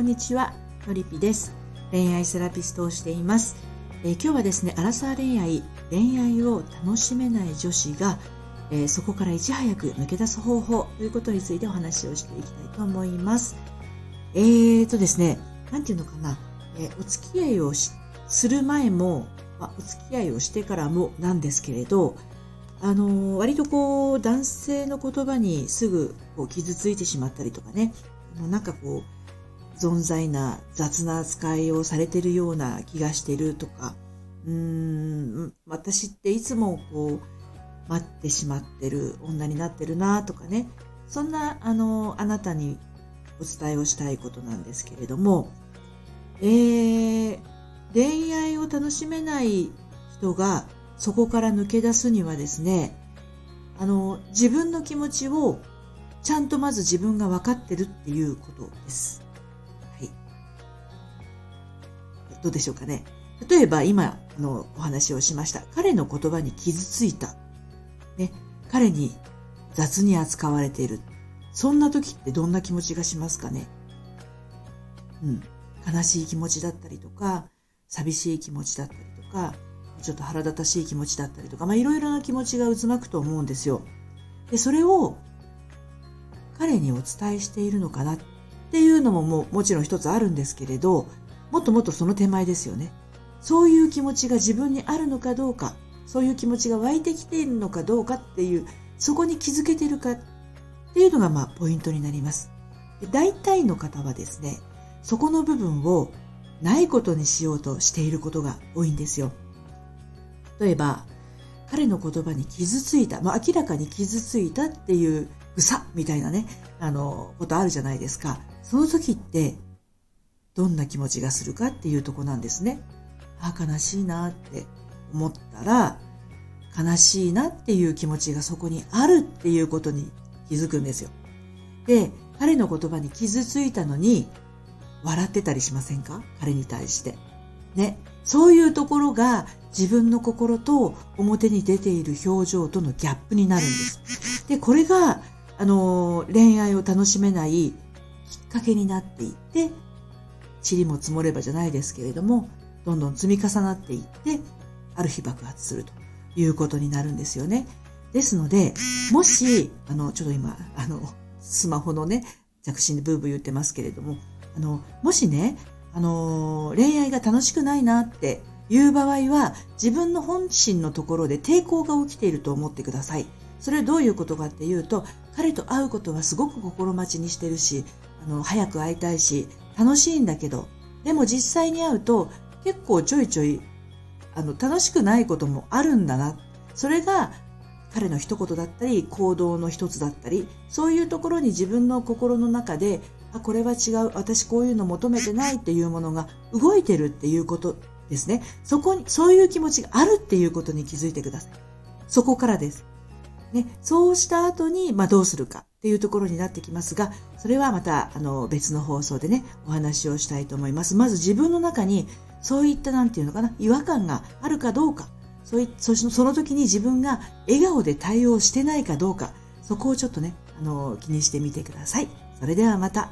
こんにちは、のりぴです。恋愛セラピストをしています。えー、今日はですね、アラサー恋愛、恋愛を楽しめない女子が、えー、そこからいち早く抜け出す方法ということについてお話をしていきたいと思います。えーとですね、なんていうのかな、えー、お付き合いをする前も、まあ、お付き合いをしてからもなんですけれど、あの割とこう男性の言葉にすぐこう傷ついてしまったりとかねなんかこう存在な雑な扱いをされてるような気がしてるとか。うーん私っていつもこう待ってしまってる女になってるなとかね。そんなあのあなたにお伝えをしたいことなんですけれども、えー、恋愛を楽しめない人がそこから抜け出すにはですね、あの、自分の気持ちをちゃんとまず自分が分かってるっていうことです。どうでしょうかね。例えば今のお話をしました。彼の言葉に傷ついた。ね。彼に雑に扱われている。そんな時ってどんな気持ちがしますかね。うん。悲しい気持ちだったりとか、寂しい気持ちだったりとか、ちょっと腹立たしい気持ちだったりとか、まあ、いろいろな気持ちが渦巻くと思うんですよ。で、それを彼にお伝えしているのかなっていうのもももちろん一つあるんですけれど、もっともっとその手前ですよね。そういう気持ちが自分にあるのかどうか、そういう気持ちが湧いてきているのかどうかっていう、そこに気づけてるかっていうのがまあポイントになります。大体の方はですね、そこの部分をないことにしようとしていることが多いんですよ。例えば、彼の言葉に傷ついた、まあ、明らかに傷ついたっていうぐさみたいなね、あの、ことあるじゃないですか。その時って、どんな気持ちがするかっていうとこなんですね。ああ、悲しいなって思ったら、悲しいなっていう気持ちがそこにあるっていうことに気づくんですよ。で、彼の言葉に傷ついたのに、笑ってたりしませんか？彼に対して。ね。そういうところが自分の心と表に出ている表情とのギャップになるんです。で、これが、あの、恋愛を楽しめないきっかけになっていって、塵も積もればじゃないですけれども、どんどん積み重なっていって、ある日爆発するということになるんですよね。ですので、もし、あの、ちょっと今、あの、スマホのね、着信でブーブー言ってますけれども、あの、もしね、あの恋愛が楽しくないなっていう場合は、自分の本心のところで抵抗が起きていると思ってください。それはどういうことかっていうと、彼と会うことはすごく心待ちにしてるし、あの、早く会いたいし、楽しいんだけど、でも実際に会うと、結構ちょいちょい、あの、楽しくないこともあるんだな。それが、彼の一言だったり、行動の一つだったり、そういうところに自分の心の中で、あ、これは違う、私こういうの求めてないっていうものが動いてるっていうことですね。そこに、そういう気持ちがあるっていうことに気づいてください。そこからです。ね、そうした後に、まあ、どうするかっていうところになってきますが、それはまた、あの、別の放送でね、お話をしたいと思います。まず自分の中に、そういった、なんていうのかな、違和感があるかどうか、そういそその時に自分が笑顔で対応してないかどうか、そこをちょっとね、あの、気にしてみてください。それではまた。